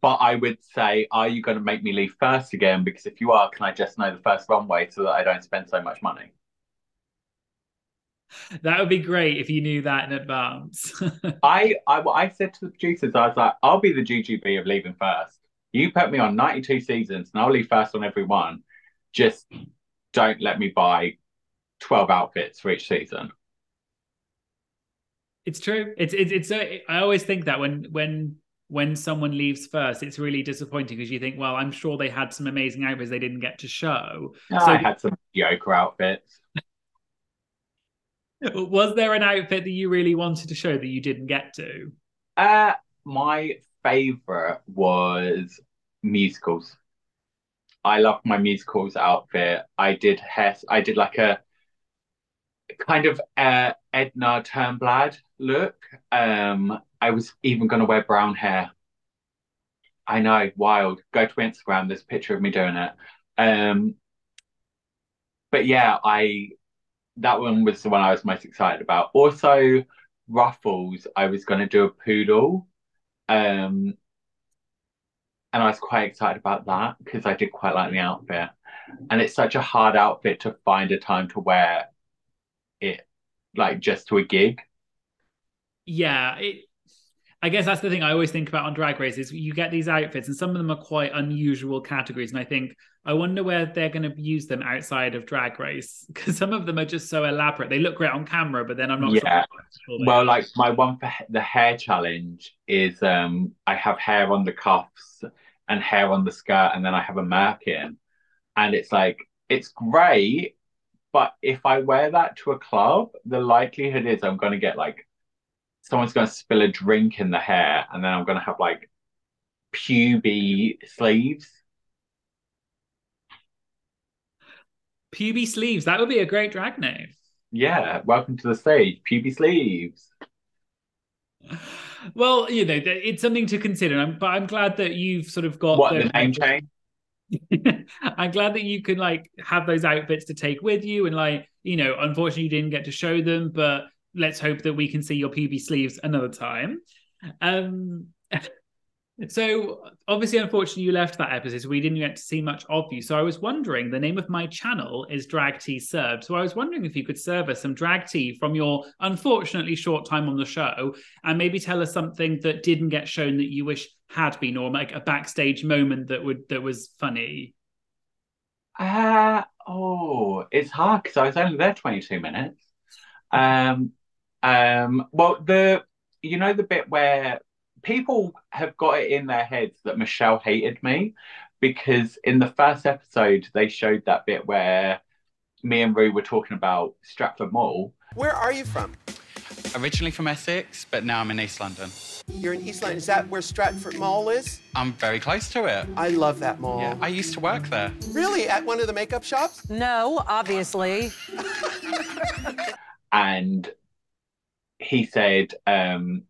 But I would say, are you going to make me leave first again? Because if you are, can I just know the first runway so that I don't spend so much money? That would be great if you knew that in advance. I, I, I said to the producers, I was like, I'll be the GGB of leaving first. You put me on 92 seasons and I'll leave first on every one. Just don't let me buy 12 outfits for each season. It's true. It's it's it's. A, I always think that when when when someone leaves first, it's really disappointing because you think, well, I'm sure they had some amazing outfits they didn't get to show. No, So- I had some mediocre outfits. Was there an outfit that you really wanted to show that you didn't get to? Uh, my favorite was musicals. I love my musicals outfit. I did hair. I did like a kind of uh, Edna Turnblad look. Um, I was even going to wear brown hair. I know, wild. Go to Instagram. There's a picture of me doing it. Um, but yeah, I that one was the one I was most excited about. Also, ruffles. I was going to do a poodle. Um, and I was quite excited about that because I did quite like the outfit. And it's such a hard outfit to find a time to wear it, like just to a gig. Yeah, it, I guess that's the thing I always think about on Drag Race is you get these outfits, and some of them are quite unusual categories, and I think I wonder where they're going to use them outside of Drag Race because some of them are just so elaborate. They look great on camera, but then I'm not Yeah. sure. Well, like my one for the hair challenge is um I have hair on the cuffs and hair on the skirt, and then I have a merkin, and it's like it's great, but if I wear that to a club, the likelihood is I'm going to get like someone's going to spill a drink in the hair, and then I'm going to have like puby sleeves. Puby sleeves. That would be a great drag name. Yeah, welcome to the stage, puby sleeves. Well, you know, it's something to consider. I'm, but I'm glad that you've sort of got What the name change? I'm glad that you can like have those outfits to take with you, and like you know, unfortunately, you didn't get to show them, but let's hope that we can see your PB sleeves another time. Um, so obviously, unfortunately, you left that episode, so we didn't get to see much of you. So I was wondering, the name of my channel is Drag Tea Served. So I was wondering if you could serve us some drag tea from your unfortunately short time on the show, and maybe tell us something that didn't get shown that you wish had been, or like a backstage moment that would that was funny. Uh, oh, it's hard because I was only there 22 minutes. Um, um, well, the you know the bit where people have got it in their heads that Michelle hated me because in the first episode they showed that bit where me and Ru were talking about Stratford Mall. Where are you from? Originally from Essex, but now I'm in East London. You're in East London. Is that where Stratford Mall is? I'm very close to it. I love that mall. Yeah, I used to work there. Really? At one of the makeup shops? No, obviously. and he said, um,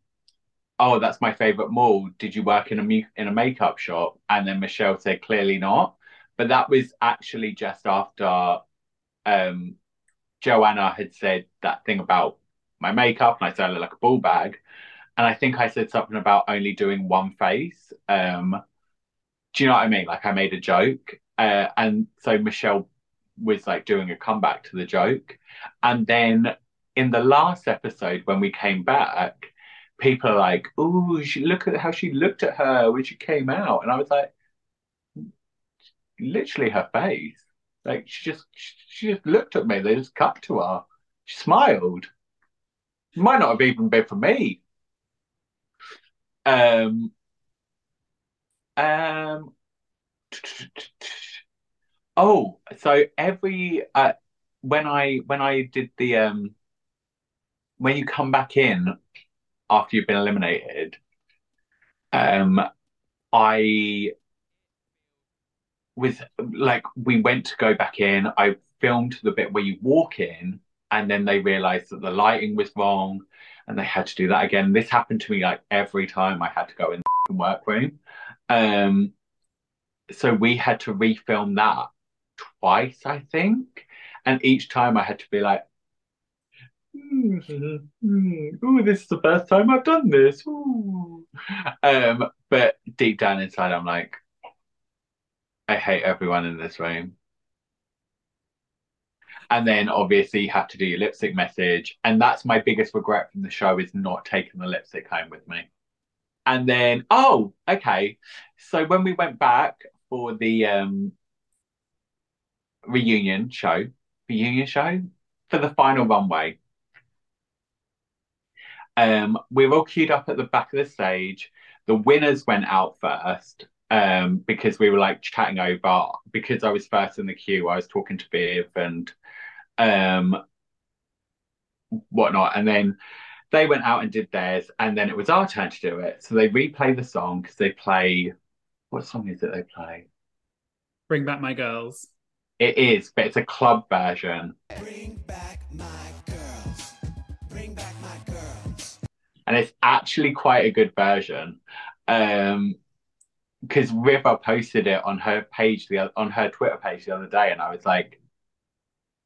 "Oh, that's my favorite mall. Did you work in a in a makeup shop?" And then Michelle said, "Clearly not." But that was actually just after um, Joanna had said that thing about my makeup, and I said I look like a ball bag. And I think I said something about only doing one face. Um, do you know what I mean? Like I made a joke, uh, and so Michelle was like doing a comeback to the joke. And then in the last episode, when we came back, people are like, "Oh, look at how she looked at her when she came out," and I was like, literally her face. Like she just she just looked at me. They just cut to her. She smiled. Might not have even been for me. Um. Um. Oh, so every uh, when I when I did the um when you come back in after you've been eliminated, um, I with like we went to go back in. I filmed the bit where you walk in, and then they realized that the lighting was wrong, and they had to do that again. This happened to me like every time I had to go in the workroom. Um, so we had to refilm that twice, I think, and each time I had to be like. Oh, this is the first time I've done this. Ooh. Um, but deep down inside, I'm like, I hate everyone in this room. And then obviously you have to do your lipstick message. And that's my biggest regret from the show is not taking the lipstick home with me. And then, oh, okay. So when we went back for the um reunion show, reunion show for the final runway, um, we were all queued up at the back of the stage. The winners went out first um, because we were like chatting over. Because I was first in the queue, I was talking to Viv and um, whatnot. And then they went out and did theirs. And then it was our turn to do it. So they replay the song because they play. What song is it they play? Bring back my girls. It is, but it's a club version. Bring back my girls. Bring back my girls. And it's actually quite a good version. Um, because River posted it on her page the on her Twitter page the other day, and I was like,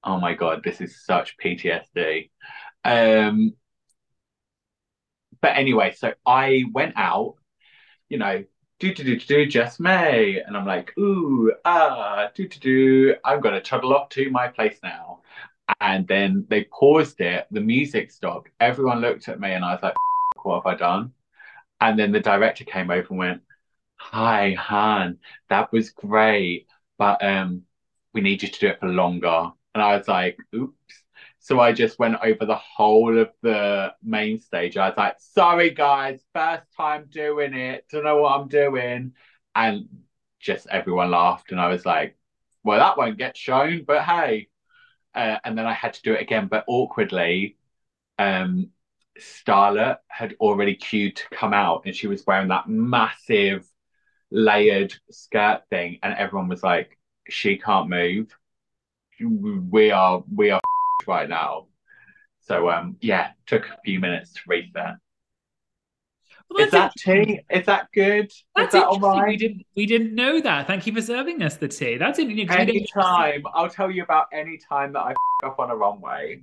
"Oh my god, this is such PTSD." Um, but anyway, so I went out, you know, do do do do just May, and I'm like, "Ooh, ah, do do do." I'm gonna toddle off to my place now. And then they paused it, the music stopped. Everyone looked at me, and I was like, what have I done? And then the director came over and went, Hi, Han, that was great, but um, we need you to do it for longer. And I was like, oops. So I just went over the whole of the main stage. I was like, sorry guys, first time doing it, don't know what I'm doing. And just everyone laughed. And I was like, well, that won't get shown, but hey. Uh, and then I had to do it again, but awkwardly, um, Starlet had already queued to come out and she was wearing that massive layered skirt thing and everyone was like she can't move. We are we are right now. So um yeah took a few minutes to reset Well, is that tea? Is that good? Is That's that all interesting. We didn't we didn't know that. Thank you for serving us the tea. That's interesting. didn't- anytime i'll tell you about any time that i up on a runway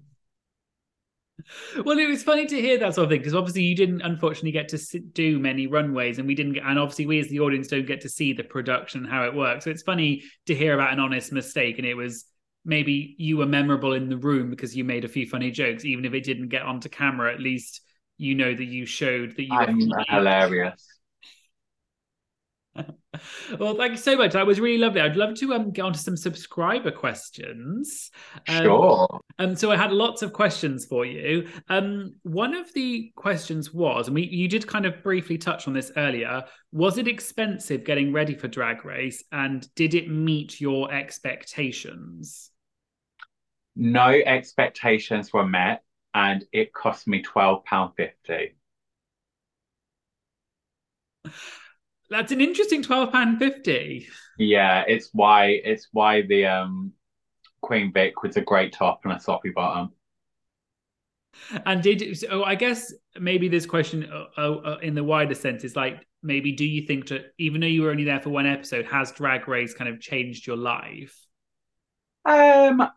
Well, it was funny to hear that sort of thing because obviously you didn't unfortunately get to do many runways, and we didn't get, and obviously we as the audience don't get to see the production and how it works. So it's funny to hear about an honest mistake, and it was maybe you were memorable in the room because you made a few funny jokes, even if it didn't get onto camera. At least you know that you showed that you were i'm hilarious well, thank you so much. That was really lovely. I'd love to um, get on to some subscriber questions. Um, sure Um, so I had lots of questions for you. Um, one of the questions was, and we you did kind of briefly touch on this earlier. Was it expensive getting ready for Drag Race, and did it meet your expectations? no expectations were met and it cost me 12 pound 50 That's an interesting twelve pound fifty. Yeah, it's why it's why the um Queen Vic was a great top and a sloppy bottom. And did so? I guess maybe this question, uh, uh, in the wider sense, is like maybe do you think that even though you were only there for one episode, has Drag Race kind of changed your life? Um,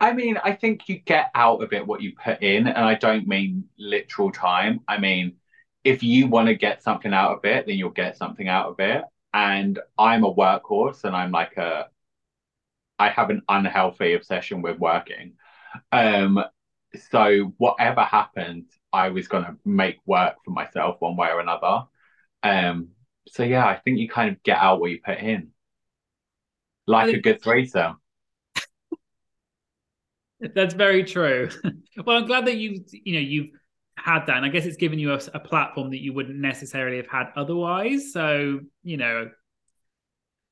I mean, I think you get out of it what you put in, and I don't mean literal time. I mean, if you want to get something out of it, then you'll get something out of it. And I'm a workhorse, and I'm like a, I have an unhealthy obsession with working. Um, so whatever happened, I was gonna make work for myself one way or another. Um, so yeah, I think you kind of get out what you put in, like a good threesome. That's very true. well, I'm glad that you you know you've had that, and I guess it's given you a, a platform that you wouldn't necessarily have had otherwise. So you know,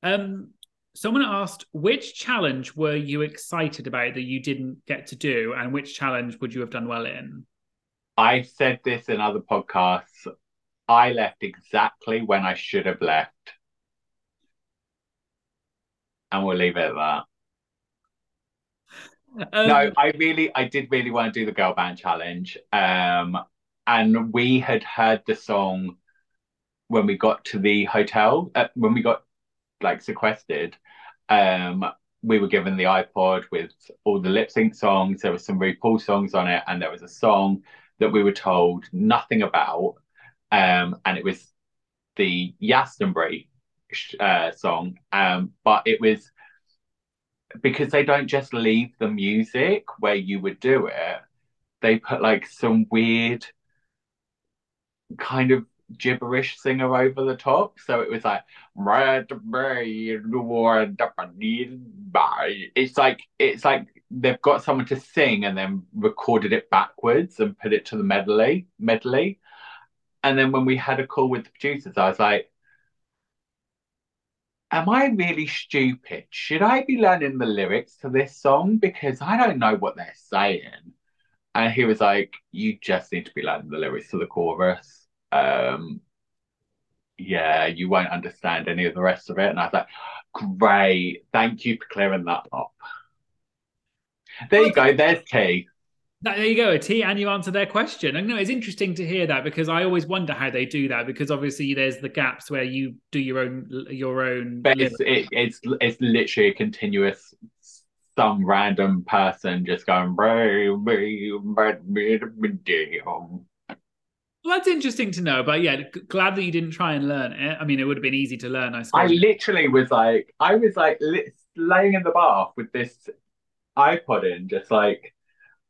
um, someone asked which challenge were you excited about that you didn't get to do, and which challenge would you have done well in? I said this in other podcasts. I left exactly when I should have left. And we'll leave it at that. Um, no, I really, I did really want to do the girl band challenge. Um, and we had heard the song when we got to the hotel, uh, when we got like sequestered. Um, we were given the iPod with all the lip sync songs. There were some RuPaul songs on it, and there was a song that we were told nothing about. Um, and it was the Glastonbury uh, song, um, but it was because they don't just leave the music where you would do it, they put like some weird kind of gibberish singer over the top. So it was like it's like it's like they've got someone to sing and then recorded it backwards and put it to the medley medley. And then when we had a call with the producers, I was like, Am I really stupid? Should I be learning the lyrics to this song? Because I don't know what they're saying. And he was like, You just need to be learning the lyrics to the chorus. Um, yeah, you won't understand any of the rest of it. And I was like, Great. Thank you for clearing that up. There you go. There's T. There you go, a T, and you answer their question. And no, it's interesting to hear that because I always wonder how they do that because obviously there's the gaps where you do your own your own. But it's it, it's it's literally a continuous some random person just going. Well, that's interesting to know, but yeah, glad that you didn't try and learn it. I mean, it would have been easy to learn, I suppose. I literally was like, I was like li- laying in the bath with this iPod in, just like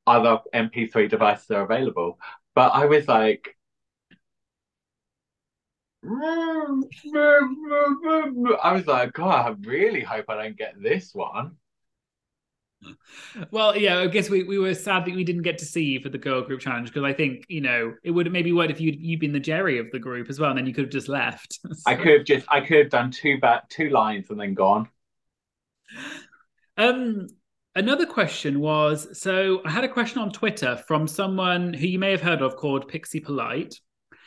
other MP3 devices are available. But I was like, I was like, God, I really hope I don't get this one. Well, yeah, I guess we, we were sad that we didn't get to see you for the girl group challenge because I think you know it would have maybe worked if you'd you been the Geri of the group as well, and then you could have just left. I could have just, I could have done two ba- two lines and then gone. Um, another question was so I had a question on Twitter from someone who you may have heard of called Pixie Polite,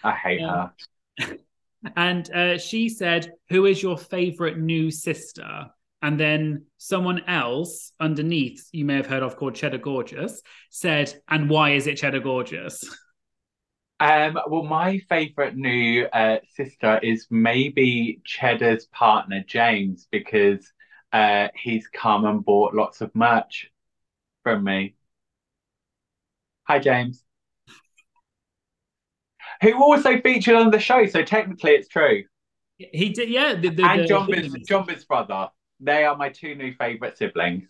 I hate Um, her. and uh, she said, "Who is your favorite new sister?" And then someone else underneath, you may have heard of called Cheddar Gorgeous, said, "And why is it Cheddar Gorgeous?" Um, well, my favourite new uh, sister is maybe Cheddar's partner James because uh, he's come and bought lots of merch from me. Hi, James. Who also featured on the show, so technically it's true. He did, yeah. The, the, and the- Jonbers, John Biz brother. They are my two new favourite siblings.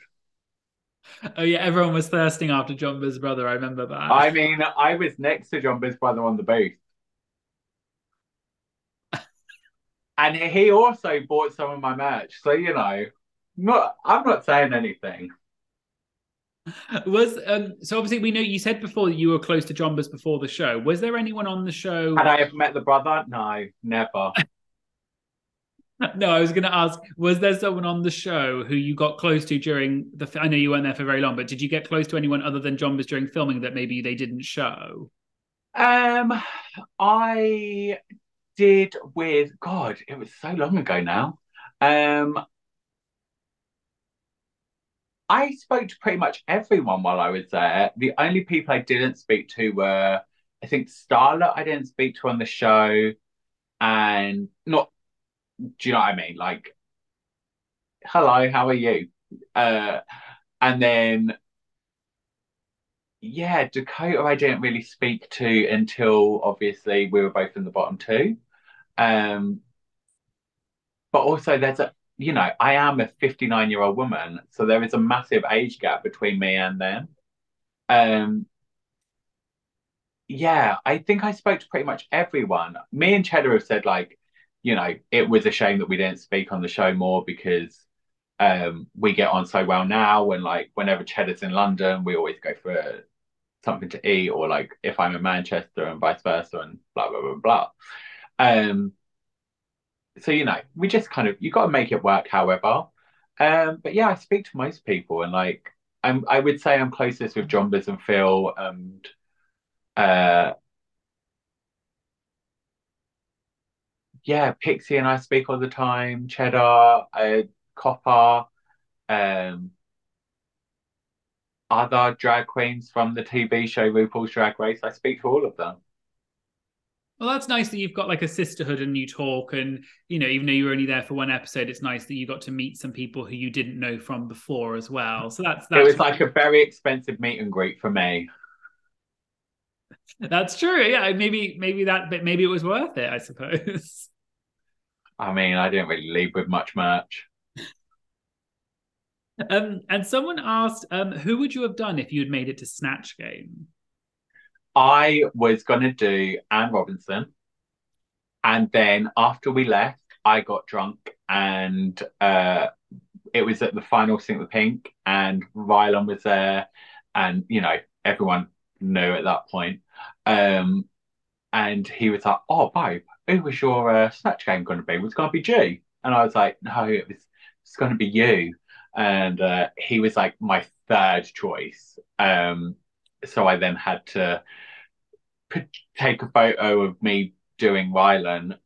Oh yeah, everyone was thirsting after Jonbers's brother. I remember that. I mean, I was next to John brother on the booth. And he also bought some of my merch. So, you know, not I'm not saying anything. was um, so obviously we know you said before that you were close to Jonbers before the show. Was there anyone on the show? Had I ever met the brother? No, never. No, I was going to ask. Was there someone on the show who you got close to during the? I know you weren't there for very long, but did you get close to anyone other than Jonbers during filming that maybe they didn't show? Um, I did with God, it was so long ago now. Um, I spoke to pretty much everyone while I was there. The only people I didn't speak to were, I think, Starlet. I didn't speak to on the show, and not. Do you know what I mean? Like, hello, how are you? Uh, and then yeah, Dakota, I didn't really speak to until obviously we were both in the bottom two. Um, but also there's a, you know, I am a 59 year old woman, so there is a massive age gap between me and them. Um, yeah, I think I spoke to pretty much everyone. Me and Cheddar have said like, you know, it was a shame that we didn't speak on the show more because um we get on so well now and like whenever Cheddar's in London, we always go for something to eat or like if I'm in Manchester and vice versa and blah blah blah blah. Um so you know, we just kind of you got to make it work however. Um but yeah, I speak to most people and like I'm I would say I'm closest with Jonbers and Fil and uh yeah, Pixie and I speak all the time, Cheddar, uh, Copper, um other drag queens from the TV show RuPaul's Drag Race. I speak to all of them. Well, that's nice that you've got like a sisterhood and you talk, and you know, even though you were only there for one episode, it's nice that you got to meet some people who you didn't know from before as well. So that's It was like a very expensive meet and greet for me. that's true. Yeah, maybe maybe that, but maybe it was worth it. I suppose. I mean, I didn't really leave with much merch. Um, and someone asked, um, who would you have done if you had made it to Snatch Game? I was gonna do Anne Robinson, and then after we left, I got drunk, and uh, it was at the final Sink the Pink, and Rylan was there, and you know everyone knew at that point. Um, and he was like, "Oh, babe, who was your uh, snatch game going to be? Was going to be G?" And I was like, "No, it was. It's going to be you." And uh, he was like my third choice. Um, so I then had to take a photo of me doing Rylan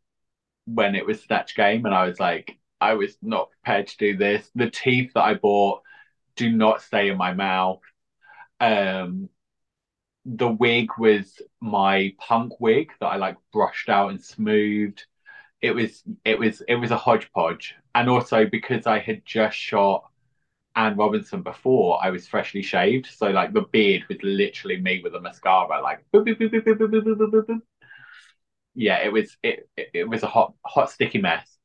when it was snatch game, and I was like, I was not prepared to do this. The teeth that I bought do not stay in my mouth. Um, the wig was my punk wig that I like brushed out and smoothed. It was it was it was a hodgepodge, and also because I had just shot Anne Robinson before, I was freshly shaved, so like the beard was literally me with a mascara, like boop, boop, boop, boop, boop, boop, boop, boop, boop, yeah, it was it, it it was a hot hot sticky mess.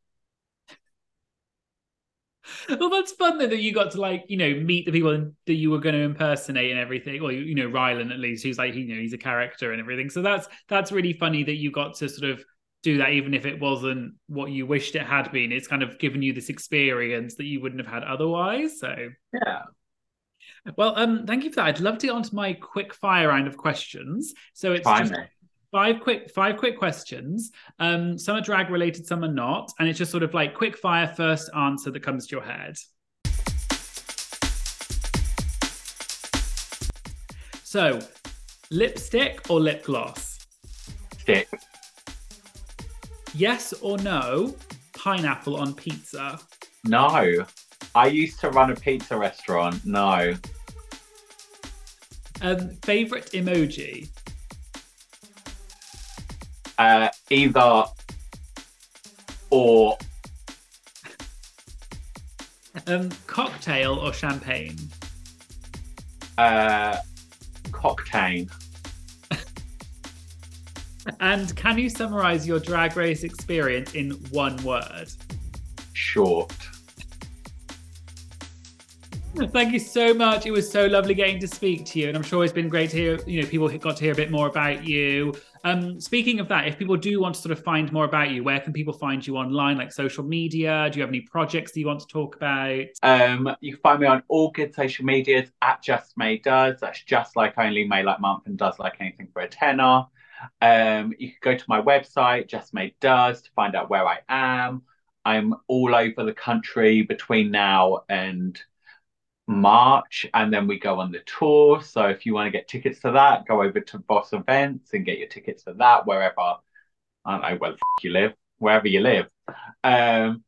Well, that's fun though that you got to like you know meet the people that you were going to impersonate and everything, or you know Rylan at least, who's like you know he's a character and everything. So that's that's really funny that you got to sort of do that, even if it wasn't what you wished it had been. It's kind of given you this experience that you wouldn't have had otherwise. So Yeah. well, um, thank you for that. I'd love to get on to my quick fire round of questions. So it's Fine. just five quick five quick questions. Um, some are drag related, some are not, and it's just sort of like quick fire first answer that comes to your head. So, lipstick or lip gloss? Stick. Yes or no? Pineapple on pizza. No. I used to run a pizza restaurant. No. Um, favorite emoji? Uh, either or Um, cocktail or champagne? uh, cocktail. And can you summarize your drag race experience in one word? Short. Thank you so much. It was so lovely getting to speak to you, and I'm sure it's been great to hear. You know, people got to hear a bit more about you. Um, speaking of that, if people do want to sort of find more about you, where can people find you online, like social media? Do you have any projects that you want to talk about? Um, you can find me on all good social medias at Just May Does. That's just like only May like month and does like anything for a tenner. Um, you can go to my website, Just May Does, to find out where I am. I'm all over the country between now and March, and then we go on the tour. So if you want to get tickets to that, go over to Voss Events and get your tickets for that wherever I don't know where the f- you live, wherever you live. Um,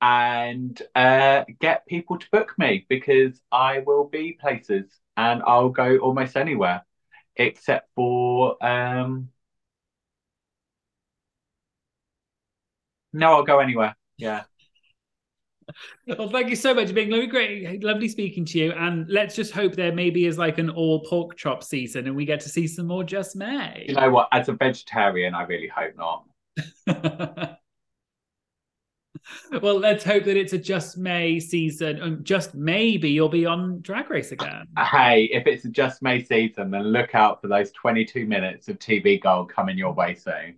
and uh, get people to book me because I will be places and I'll go almost anywhere except for um no, I'll go anywhere. Yeah. Well, thank you so much being lovely, great, lovely speaking to you. And let's just hope there maybe is like an all pork chop season, and we get to see some more Just May. You know what? As a vegetarian, I really hope not. well, let's hope that it's a Just May season, and just maybe you'll be on Drag Race uh, again. Hey, if it's a just May season, then look out for those 22 minutes of TV gold coming your way soon.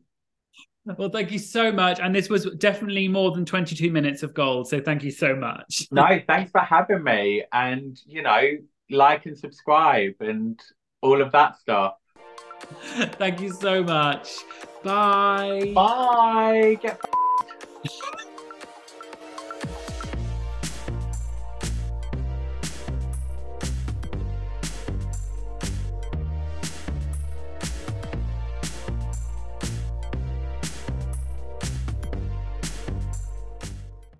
Well, thank you so much. And this was definitely more than 22 minutes of gold. So thank you so much. No, thanks for having me. And, you know, like and subscribe and all of that stuff. thank you so much. Bye. Bye. Get